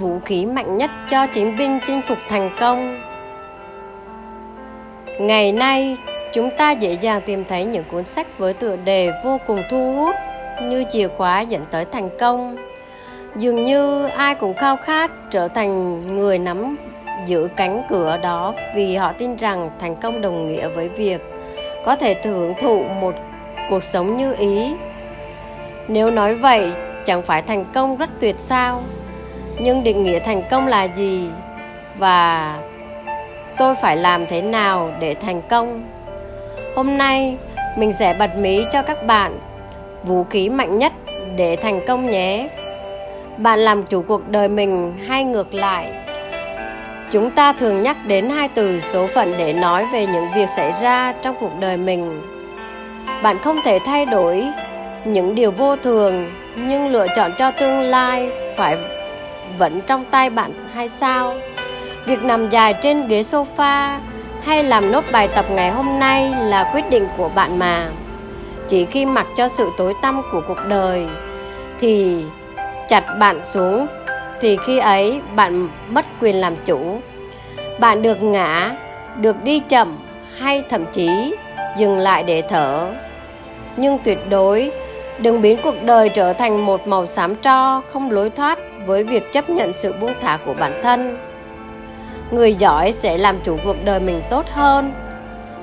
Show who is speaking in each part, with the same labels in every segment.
Speaker 1: vũ khí mạnh nhất cho chiến binh chinh phục thành công. Ngày nay, chúng ta dễ dàng tìm thấy những cuốn sách với tựa đề vô cùng thu hút như chìa khóa dẫn tới thành công. Dường như ai cũng khao khát trở thành người nắm giữ cánh cửa đó vì họ tin rằng thành công đồng nghĩa với việc có thể hưởng thụ một cuộc sống như ý. Nếu nói vậy, chẳng phải thành công rất tuyệt sao? Nhưng định nghĩa thành công là gì? Và tôi phải làm thế nào để thành công? Hôm nay, mình sẽ bật mí cho các bạn vũ khí mạnh nhất để thành công nhé. Bạn làm chủ cuộc đời mình hay ngược lại? Chúng ta thường nhắc đến hai từ số phận để nói về những việc xảy ra trong cuộc đời mình. Bạn không thể thay đổi những điều vô thường, nhưng lựa chọn cho tương lai phải vẫn trong tay bạn hay sao? Việc nằm dài trên ghế sofa hay làm nốt bài tập ngày hôm nay là quyết định của bạn mà. Chỉ khi mặc cho sự tối tăm của cuộc đời thì chặt bạn xuống, thì khi ấy bạn mất quyền làm chủ. Bạn được ngã, được đi chậm hay thậm chí dừng lại để thở. Nhưng tuyệt đối đừng biến cuộc đời trở thành một màu xám tro không lối thoát với việc chấp nhận sự buông thả của bản thân. Người giỏi sẽ làm chủ cuộc đời mình tốt hơn.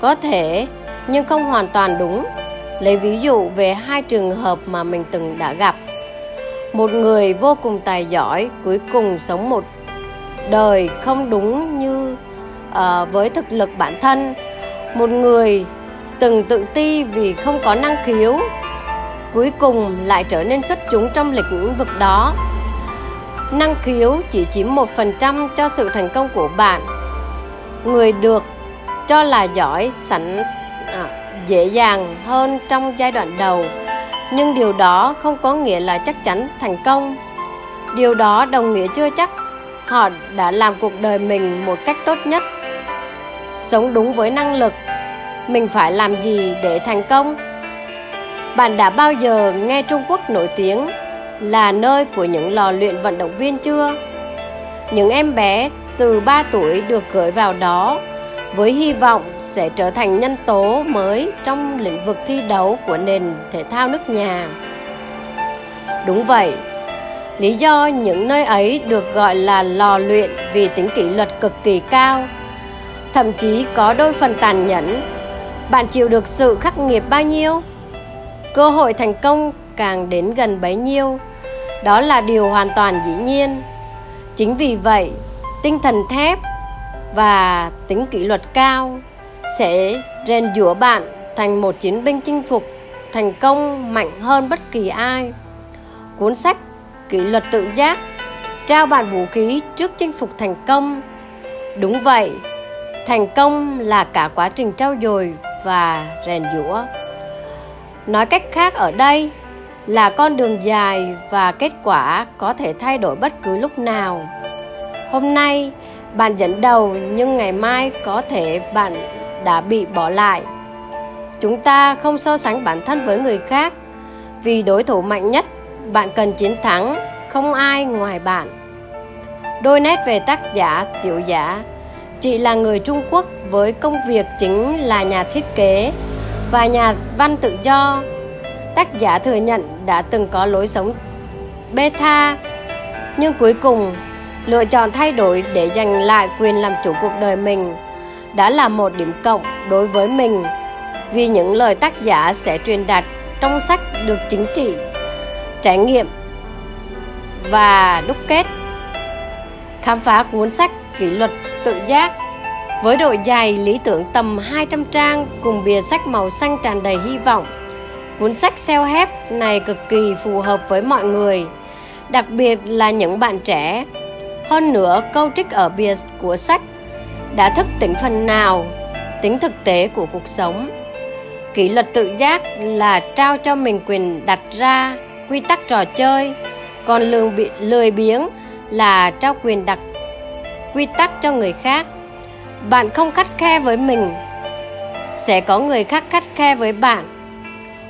Speaker 1: Có thể nhưng không hoàn toàn đúng. Lấy ví dụ về hai trường hợp mà mình từng đã gặp. Một người vô cùng tài giỏi cuối cùng sống một đời không đúng như uh, với thực lực bản thân. Một người từng tự ti vì không có năng khiếu cuối cùng lại trở nên xuất chúng trong lĩnh vực đó. Năng khiếu chỉ chiếm một phần trăm cho sự thành công của bạn. Người được cho là giỏi sẵn à, dễ dàng hơn trong giai đoạn đầu. Nhưng điều đó không có nghĩa là chắc chắn thành công. Điều đó đồng nghĩa chưa chắc. Họ đã làm cuộc đời mình một cách tốt nhất. Sống đúng với năng lực. Mình phải làm gì để thành công? Bạn đã bao giờ nghe trung quốc nổi tiếng là nơi của những lò luyện vận động viên chưa những em bé từ 3 tuổi được gửi vào đó với hy vọng sẽ trở thành nhân tố mới trong lĩnh vực thi đấu của nền thể thao nước nhà. Đúng vậy, lý do những nơi ấy được gọi là lò luyện vì tính kỷ luật cực kỳ cao, thậm chí có đôi phần tàn nhẫn. Bạn chịu được sự khắc nghiệt bao nhiêu? Cơ hội thành công càng đến gần bấy nhiêu. Đó là điều hoàn toàn dĩ nhiên. Chính vì vậy, tinh thần thép và tính kỷ luật cao sẽ rèn giũa bạn thành một chiến binh chinh phục thành công mạnh hơn bất kỳ ai. Cuốn sách Kỷ luật tự giác trao bạn vũ khí trước chinh phục thành công. Đúng vậy, thành công là cả quá trình trau dồi và rèn giũa. Nói cách khác ở đây là con đường dài và kết quả có thể thay đổi bất cứ lúc nào. Hôm nay bạn dẫn đầu nhưng ngày mai có thể bạn đã bị bỏ lại. Chúng ta không so sánh bản thân với người khác. Vì đối thủ mạnh nhất, bạn cần chiến thắng, không ai ngoài bạn. Đôi nét về tác giả, tiểu giả, chị là người trung quốc với công việc chính là nhà thiết kế và nhà văn tự do, tác giả thừa nhận đã từng có lối sống beta nhưng cuối cùng, lựa chọn thay đổi để giành lại quyền làm chủ cuộc đời mình đã là một điểm cộng đối với mình. Vì những lời tác giả sẽ truyền đạt trong sách được chính trị, trải nghiệm và đúc kết, khám phá cuốn sách kỷ luật tự giác với độ dài lý tưởng tầm 200 trang cùng bìa sách màu xanh tràn đầy hy vọng cuốn sách self-help này cực kỳ phù hợp với mọi người đặc biệt là những bạn trẻ hơn nữa, câu trích ở bìa của sách đã thức tỉnh phần nào tính thực tế của cuộc sống. Kỷ luật tự giác là trao cho mình quyền đặt ra quy tắc trò chơi, còn lường bị lười biếng là trao quyền đặt quy tắc cho người khác. Bạn không khắt khe với mình, sẽ có người khác khắt khe với bạn.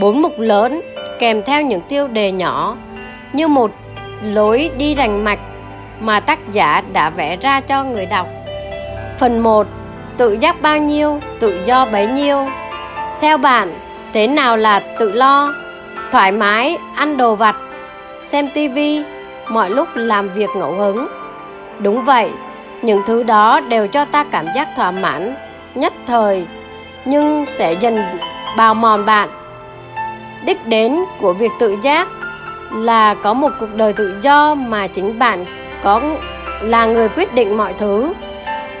Speaker 1: Bốn mục lớn kèm theo những tiêu đề nhỏ như một lối đi rành mạch mà tác giả đã vẽ ra cho người đọc. Phần 1. Tự giác bao nhiêu, tự do bấy nhiêu. Theo bạn, thế nào là tự lo? Thoải mái, ăn đồ vặt, xem tivi, mọi lúc làm việc ngẫu hứng. Đúng vậy, những thứ đó đều cho ta cảm giác thỏa mãn, nhất thời, nhưng sẽ dần bào mòn bạn. Đích đến của việc tự giác là có một cuộc đời tự do mà chính bạn có là người quyết định mọi thứ.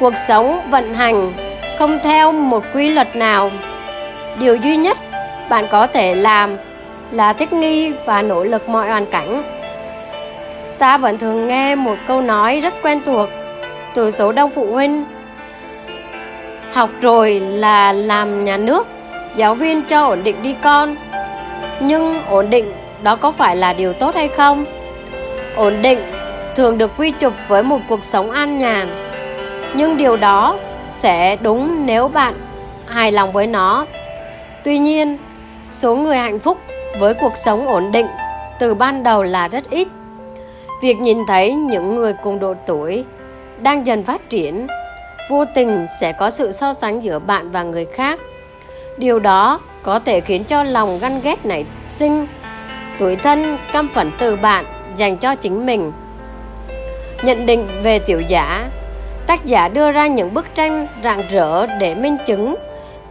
Speaker 1: Cuộc sống vận hành không theo một quy luật nào. Điều duy nhất bạn có thể làm là thích nghi và nỗ lực mọi hoàn cảnh. Ta vẫn thường nghe một câu nói rất quen thuộc từ số đông phụ huynh. Học rồi là làm nhà nước, giáo viên cho ổn định đi con. Nhưng ổn định đó có phải là điều tốt hay không? Ổn định thường được quy chụp với một cuộc sống an nhàn. Nhưng điều đó sẽ đúng nếu bạn hài lòng với nó. Tuy nhiên, số người hạnh phúc với cuộc sống ổn định từ ban đầu là rất ít. Việc nhìn thấy những người cùng độ tuổi đang dần phát triển, vô tình sẽ có sự so sánh giữa bạn và người khác. Điều đó có thể khiến cho lòng ganh ghét nảy sinh, tuổi thân căm phẫn từ bạn dành cho chính mình. Nhận định về tiểu giả, tác giả đưa ra những bức tranh rạng rỡ để minh chứng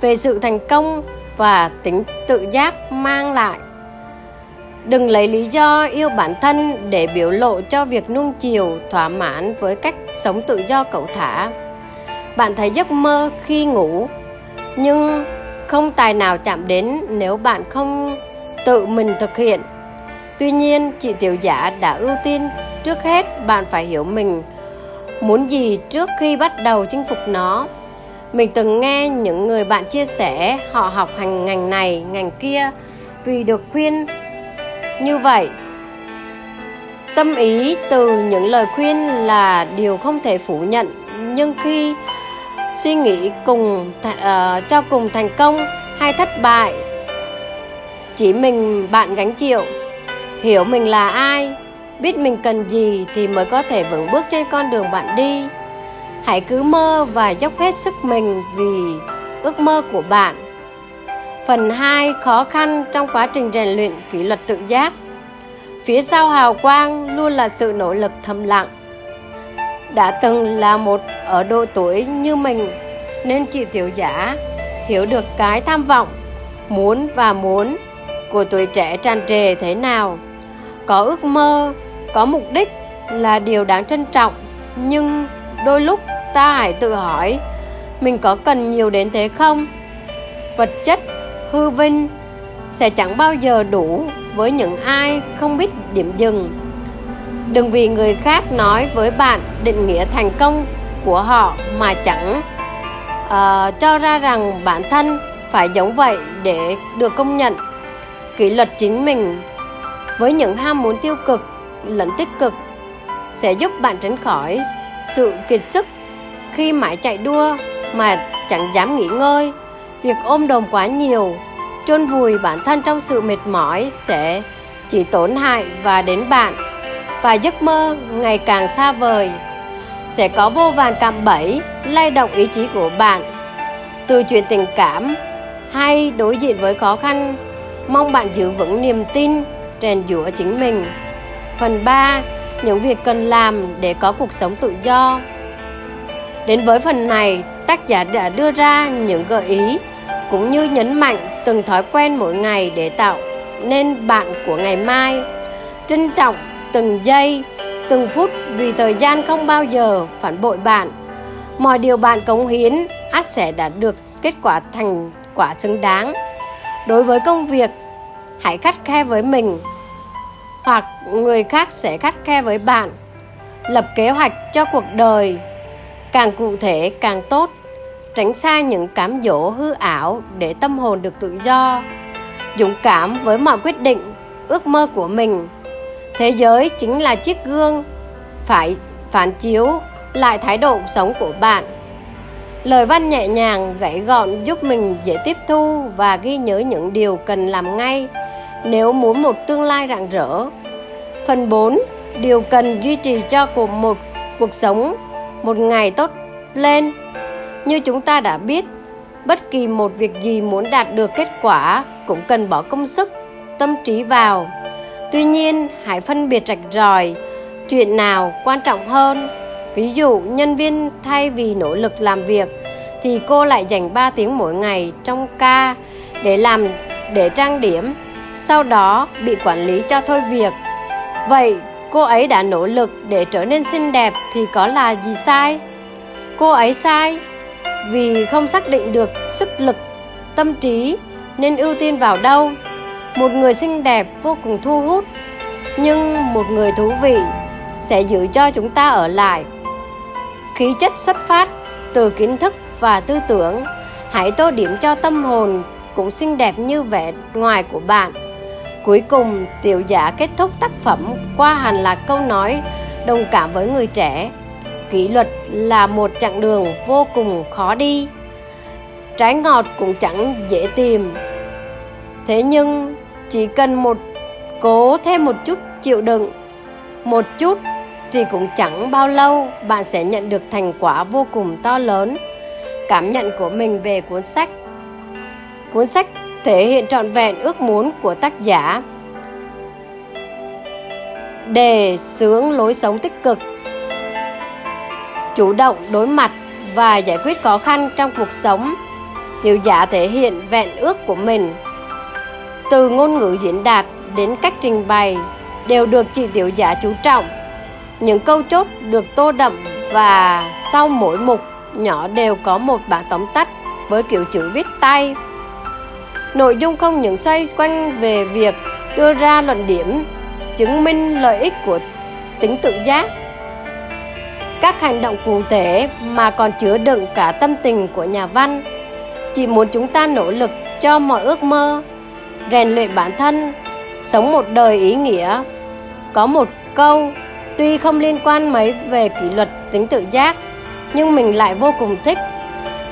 Speaker 1: về sự thành công và tính tự giác mang lại đừng lấy lý do yêu bản thân để biểu lộ cho việc nuông chiều, thỏa mãn với cách sống tự do cẩu thả. Bạn thấy giấc mơ khi ngủ, nhưng không tài nào chạm đến nếu bạn không tự mình thực hiện. Tuy nhiên, chị tiểu giả đã ưu tiên trước hết bạn phải hiểu mình, muốn gì trước khi bắt đầu chinh phục nó. Mình từng nghe những người bạn chia sẻ họ học hành ngành này, ngành kia vì được khuyên như vậy tâm ý từ những lời khuyên là điều không thể phủ nhận. Nhưng khi suy nghĩ cùng uh, cho cùng thành công hay thất bại chỉ mình bạn gánh chịu hiểu mình là ai biết mình cần gì thì mới có thể vững bước trên con đường bạn đi. Hãy cứ mơ và dốc hết sức mình vì ước mơ của bạn. Phần 2 khó khăn trong quá trình rèn luyện kỷ luật tự giác. Phía sau hào quang luôn là sự nỗ lực thầm lặng. Đã từng là một ở độ tuổi như mình nên chị tiểu giả hiểu được cái tham vọng, muốn và muốn của tuổi trẻ tràn trề thế nào. Có ước mơ, có mục đích là điều đáng trân trọng, nhưng đôi lúc ta hãy tự hỏi mình có cần nhiều đến thế không? Vật chất hư vinh sẽ chẳng bao giờ đủ với những ai không biết điểm dừng. Đừng vì người khác nói với bạn định nghĩa thành công của họ mà chẳng uh, cho ra rằng bản thân phải giống vậy để được công nhận. Kỷ luật chính mình với những ham muốn tiêu cực lẫn tích cực sẽ giúp bạn tránh khỏi sự kiệt sức khi mãi chạy đua mà chẳng dám nghỉ ngơi việc ôm đồm quá nhiều, chôn vùi bản thân trong sự mệt mỏi sẽ chỉ tổn hại và đến bạn. Và giấc mơ ngày càng xa vời sẽ có vô vàn cạm bẫy, lay động ý chí của bạn. Từ chuyện tình cảm hay đối diện với khó khăn, mong bạn giữ vững niềm tin, rèn giũa chính mình. Phần 3 những việc cần làm để có cuộc sống tự do. Đến với phần này tác giả đã đưa ra những gợi ý, cũng như nhấn mạnh từng thói quen mỗi ngày để tạo nên bạn của ngày mai. Trân trọng từng giây, từng phút vì thời gian không bao giờ phản bội bạn. Mọi điều bạn cống hiến ắt sẽ đạt được kết quả thành quả xứng đáng. Đối với công việc, hãy khắt khe với mình, hoặc người khác sẽ khắt khe với bạn. Lập kế hoạch cho cuộc đời, càng cụ thể càng tốt tránh xa những cám dỗ hư ảo để tâm hồn được tự do, dũng cảm với mọi quyết định, ước mơ của mình. Thế giới chính là chiếc gương, phải phản chiếu lại thái độ sống của bạn. Lời văn nhẹ nhàng, gãy gọn giúp mình dễ tiếp thu và ghi nhớ những điều cần làm ngay nếu muốn một tương lai rạng rỡ. Phần 4 điều cần duy trì cho cuộc một, cuộc sống một ngày tốt lên như chúng ta đã biết, bất kỳ một việc gì muốn đạt được kết quả cũng cần bỏ công sức, tâm trí vào. Tuy nhiên, hãy phân biệt rạch ròi chuyện nào quan trọng hơn. Ví dụ, nhân viên thay vì nỗ lực làm việc thì cô lại dành 3 tiếng mỗi ngày trong ca để làm, để trang điểm, sau đó bị quản lý cho thôi việc. Vậy, cô ấy đã nỗ lực để trở nên xinh đẹp thì có là gì sai? Cô ấy sai vì không xác định được sức lực, tâm trí, nên ưu tiên vào đâu? Một người xinh đẹp vô cùng thu hút, nhưng một người thú vị sẽ giữ cho chúng ta ở lại. Khí chất xuất phát từ kiến thức và tư tưởng, hãy tô điểm cho tâm hồn cũng xinh đẹp như vẻ ngoài của bạn. Cuối cùng, tiểu giả kết thúc tác phẩm qua hành lạc câu nói, đồng cảm với người trẻ kỷ luật là một chặng đường vô cùng khó đi. Trái ngọt cũng chẳng dễ tìm. Thế nhưng, chỉ cần một, cố thêm một chút chịu đựng, một chút thì cũng chẳng bao lâu bạn sẽ nhận được thành quả vô cùng to lớn. Cảm nhận của mình về cuốn sách. Cuốn sách thể hiện trọn vẹn ước muốn của tác giả. Đề sướng lối sống tích cực chủ động đối mặt và giải quyết khó khăn trong cuộc sống. Tiểu giả thể hiện vẹn ước của mình. Từ ngôn ngữ diễn đạt đến cách trình bày đều được chị tiểu giả chú trọng. Những câu chốt được tô đậm và sau mỗi mục nhỏ đều có một bản tóm tắt với kiểu chữ viết tay. Nội dung không những xoay quanh về việc đưa ra luận điểm, chứng minh lợi ích của tính tự giác các hành động cụ thể mà còn chứa đựng cả tâm tình của nhà văn. Chỉ muốn chúng ta nỗ lực cho mọi ước mơ, rèn luyện bản thân, sống một đời ý nghĩa. Có một câu, tuy không liên quan mấy về kỷ luật tính tự giác, nhưng mình lại vô cùng thích.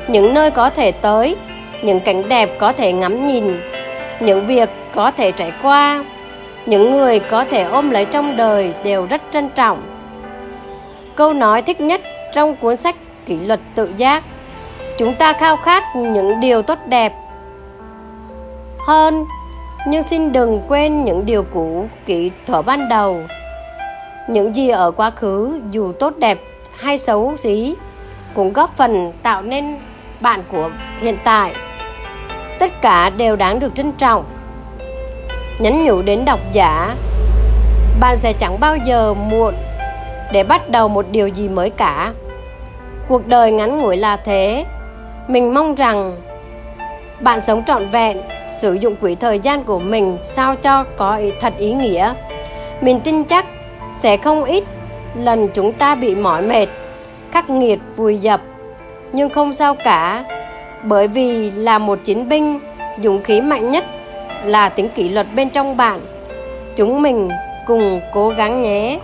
Speaker 1: Những nơi có thể tới, những cảnh đẹp có thể ngắm nhìn, những việc có thể trải qua, những người có thể ôm lấy trong đời đều rất trân trọng câu nói thích nhất trong cuốn sách kỷ luật tự giác. Chúng ta khao khát những điều tốt đẹp hơn, nhưng xin đừng quên những điều cũ, kỹ thuở ban đầu. Những gì ở quá khứ, dù tốt đẹp hay xấu xí, cũng góp phần tạo nên bạn của hiện tại. Tất cả đều đáng được trân trọng. Nhắn nhủ đến độc giả, bạn sẽ chẳng bao giờ muộn để bắt đầu một điều gì mới cả. Cuộc đời ngắn ngủi là thế. Mình mong rằng bạn sống trọn vẹn, sử dụng quỹ thời gian của mình sao cho có thật ý nghĩa. Mình tin chắc sẽ không ít lần chúng ta bị mỏi mệt, khắc nghiệt, vùi dập. Nhưng không sao cả, bởi vì là một chiến binh, dũng khí mạnh nhất là tính kỷ luật bên trong bạn. Chúng mình cùng cố gắng nhé.